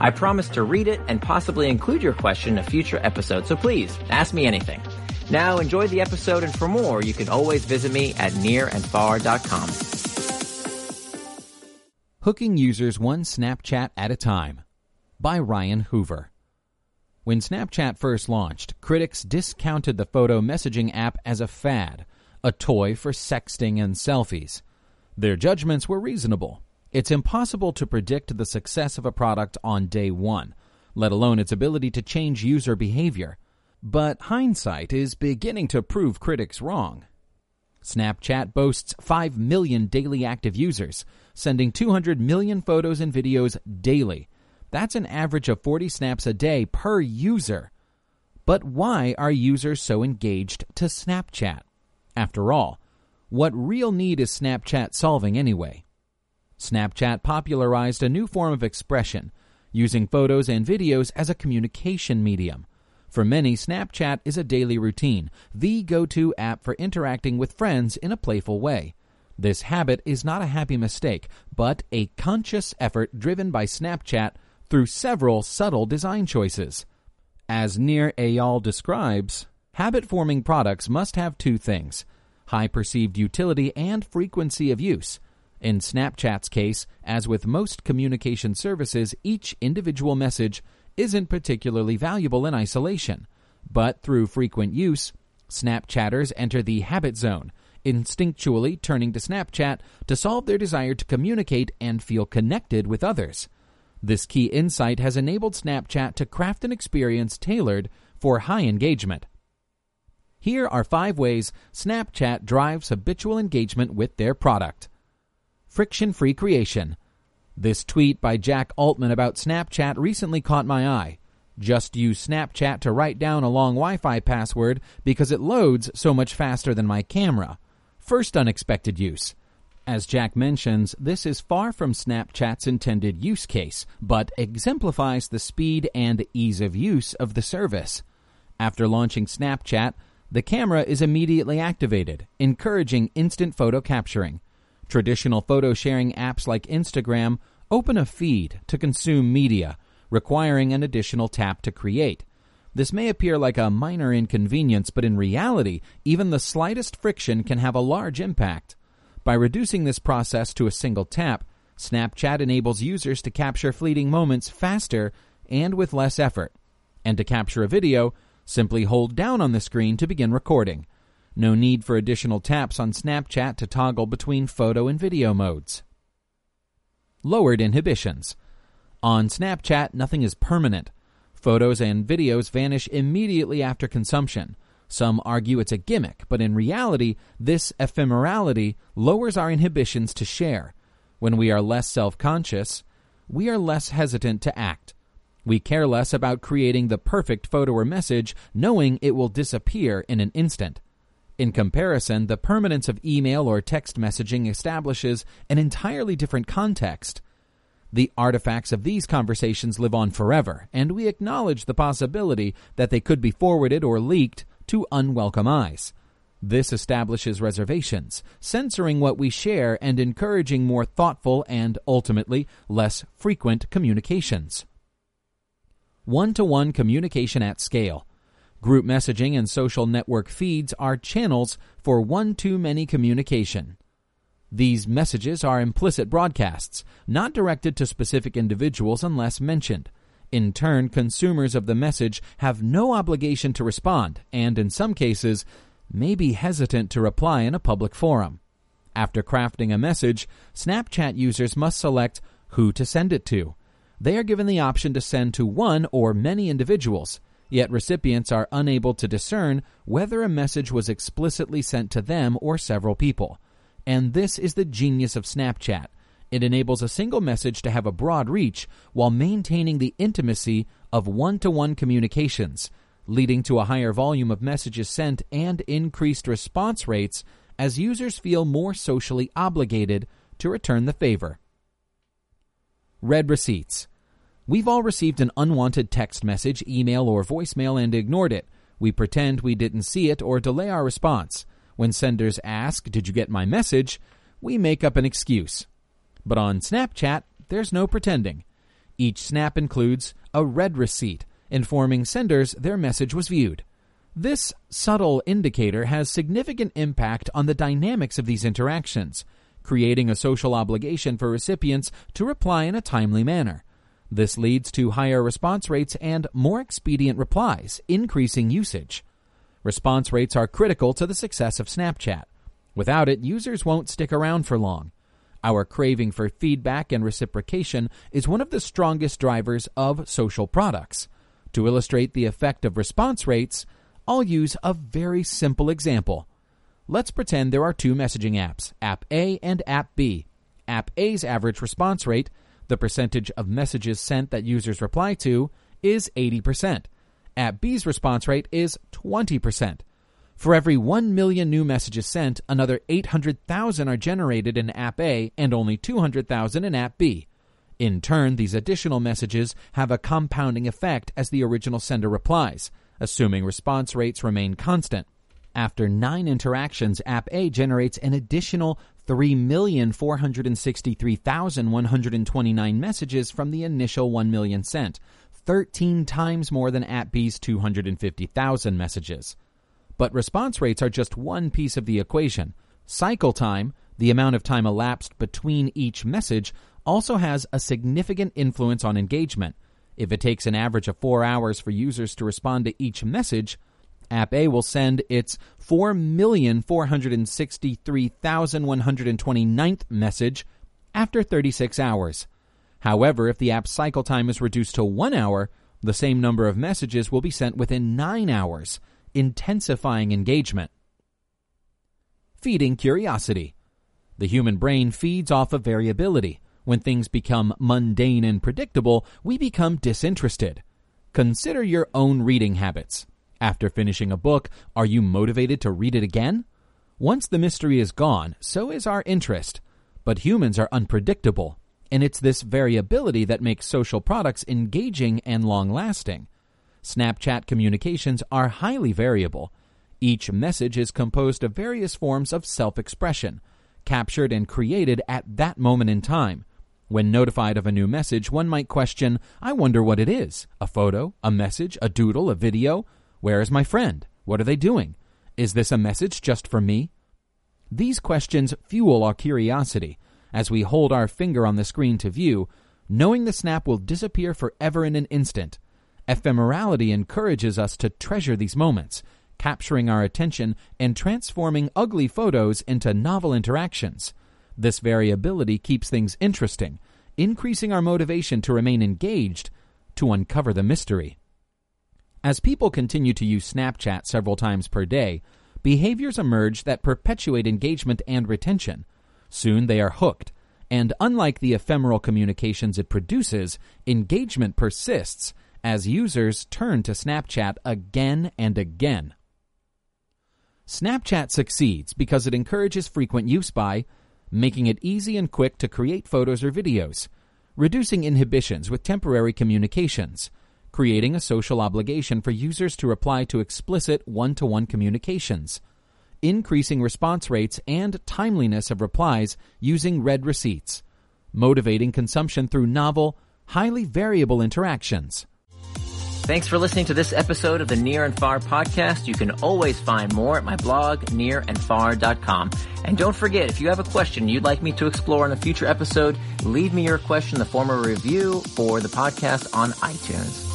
I promise to read it and possibly include your question in a future episode, so please ask me anything. Now enjoy the episode and for more, you can always visit me at nirandfar.com. Hooking Users One Snapchat at a Time by Ryan Hoover. When Snapchat first launched, critics discounted the photo messaging app as a fad, a toy for sexting and selfies. Their judgments were reasonable. It's impossible to predict the success of a product on day one, let alone its ability to change user behavior. But hindsight is beginning to prove critics wrong. Snapchat boasts 5 million daily active users, sending 200 million photos and videos daily. That's an average of 40 snaps a day per user. But why are users so engaged to Snapchat? After all, what real need is Snapchat solving anyway? Snapchat popularized a new form of expression, using photos and videos as a communication medium. For many, Snapchat is a daily routine, the go to app for interacting with friends in a playful way. This habit is not a happy mistake, but a conscious effort driven by Snapchat through several subtle design choices. As Nir Eyal describes, habit forming products must have two things high perceived utility and frequency of use. In Snapchat's case, as with most communication services, each individual message isn't particularly valuable in isolation. But through frequent use, Snapchatters enter the habit zone, instinctually turning to Snapchat to solve their desire to communicate and feel connected with others. This key insight has enabled Snapchat to craft an experience tailored for high engagement. Here are five ways Snapchat drives habitual engagement with their product friction free creation. This tweet by Jack Altman about Snapchat recently caught my eye. Just use Snapchat to write down a long Wi Fi password because it loads so much faster than my camera. First unexpected use. As Jack mentions, this is far from Snapchat's intended use case, but exemplifies the speed and ease of use of the service. After launching Snapchat, the camera is immediately activated, encouraging instant photo capturing. Traditional photo sharing apps like Instagram open a feed to consume media, requiring an additional tap to create. This may appear like a minor inconvenience, but in reality, even the slightest friction can have a large impact. By reducing this process to a single tap, Snapchat enables users to capture fleeting moments faster and with less effort. And to capture a video, simply hold down on the screen to begin recording. No need for additional taps on Snapchat to toggle between photo and video modes. Lowered inhibitions. On Snapchat, nothing is permanent. Photos and videos vanish immediately after consumption. Some argue it's a gimmick, but in reality, this ephemerality lowers our inhibitions to share. When we are less self conscious, we are less hesitant to act. We care less about creating the perfect photo or message, knowing it will disappear in an instant. In comparison, the permanence of email or text messaging establishes an entirely different context. The artifacts of these conversations live on forever, and we acknowledge the possibility that they could be forwarded or leaked to unwelcome eyes. This establishes reservations, censoring what we share and encouraging more thoughtful and, ultimately, less frequent communications. One to one communication at scale. Group messaging and social network feeds are channels for one to many communication. These messages are implicit broadcasts, not directed to specific individuals unless mentioned. In turn, consumers of the message have no obligation to respond, and in some cases, may be hesitant to reply in a public forum. After crafting a message, Snapchat users must select who to send it to. They are given the option to send to one or many individuals. Yet recipients are unable to discern whether a message was explicitly sent to them or several people. And this is the genius of Snapchat. It enables a single message to have a broad reach while maintaining the intimacy of one to one communications, leading to a higher volume of messages sent and increased response rates as users feel more socially obligated to return the favor. Red receipts. We've all received an unwanted text message, email, or voicemail and ignored it. We pretend we didn't see it or delay our response. When senders ask, Did you get my message? we make up an excuse. But on Snapchat, there's no pretending. Each snap includes a read receipt, informing senders their message was viewed. This subtle indicator has significant impact on the dynamics of these interactions, creating a social obligation for recipients to reply in a timely manner. This leads to higher response rates and more expedient replies, increasing usage. Response rates are critical to the success of Snapchat. Without it, users won't stick around for long. Our craving for feedback and reciprocation is one of the strongest drivers of social products. To illustrate the effect of response rates, I'll use a very simple example. Let's pretend there are two messaging apps, App A and App B. App A's average response rate the percentage of messages sent that users reply to is 80%. App B's response rate is 20%. For every 1 million new messages sent, another 800,000 are generated in App A and only 200,000 in App B. In turn, these additional messages have a compounding effect as the original sender replies, assuming response rates remain constant. After nine interactions, App A generates an additional 3,463,129 messages from the initial 1 million sent, 13 times more than App B's 250,000 messages. But response rates are just one piece of the equation. Cycle time, the amount of time elapsed between each message, also has a significant influence on engagement. If it takes an average of four hours for users to respond to each message, App A will send its 4,463,129th message after 36 hours. However, if the app's cycle time is reduced to one hour, the same number of messages will be sent within nine hours, intensifying engagement. Feeding curiosity. The human brain feeds off of variability. When things become mundane and predictable, we become disinterested. Consider your own reading habits. After finishing a book, are you motivated to read it again? Once the mystery is gone, so is our interest. But humans are unpredictable, and it's this variability that makes social products engaging and long lasting. Snapchat communications are highly variable. Each message is composed of various forms of self expression, captured and created at that moment in time. When notified of a new message, one might question, I wonder what it is. A photo, a message, a doodle, a video? Where is my friend? What are they doing? Is this a message just for me? These questions fuel our curiosity. As we hold our finger on the screen to view, knowing the snap will disappear forever in an instant. Ephemerality encourages us to treasure these moments, capturing our attention and transforming ugly photos into novel interactions. This variability keeps things interesting, increasing our motivation to remain engaged to uncover the mystery. As people continue to use Snapchat several times per day, behaviors emerge that perpetuate engagement and retention. Soon they are hooked, and unlike the ephemeral communications it produces, engagement persists as users turn to Snapchat again and again. Snapchat succeeds because it encourages frequent use by making it easy and quick to create photos or videos, reducing inhibitions with temporary communications, creating a social obligation for users to reply to explicit one to one communications, increasing response rates and timeliness of replies using red receipts, motivating consumption through novel, highly variable interactions. Thanks for listening to this episode of the Nir and Far podcast. You can always find more at my blog, nirandfar.com. And don't forget, if you have a question you'd like me to explore in a future episode, leave me your question in the form of a review for the podcast on iTunes.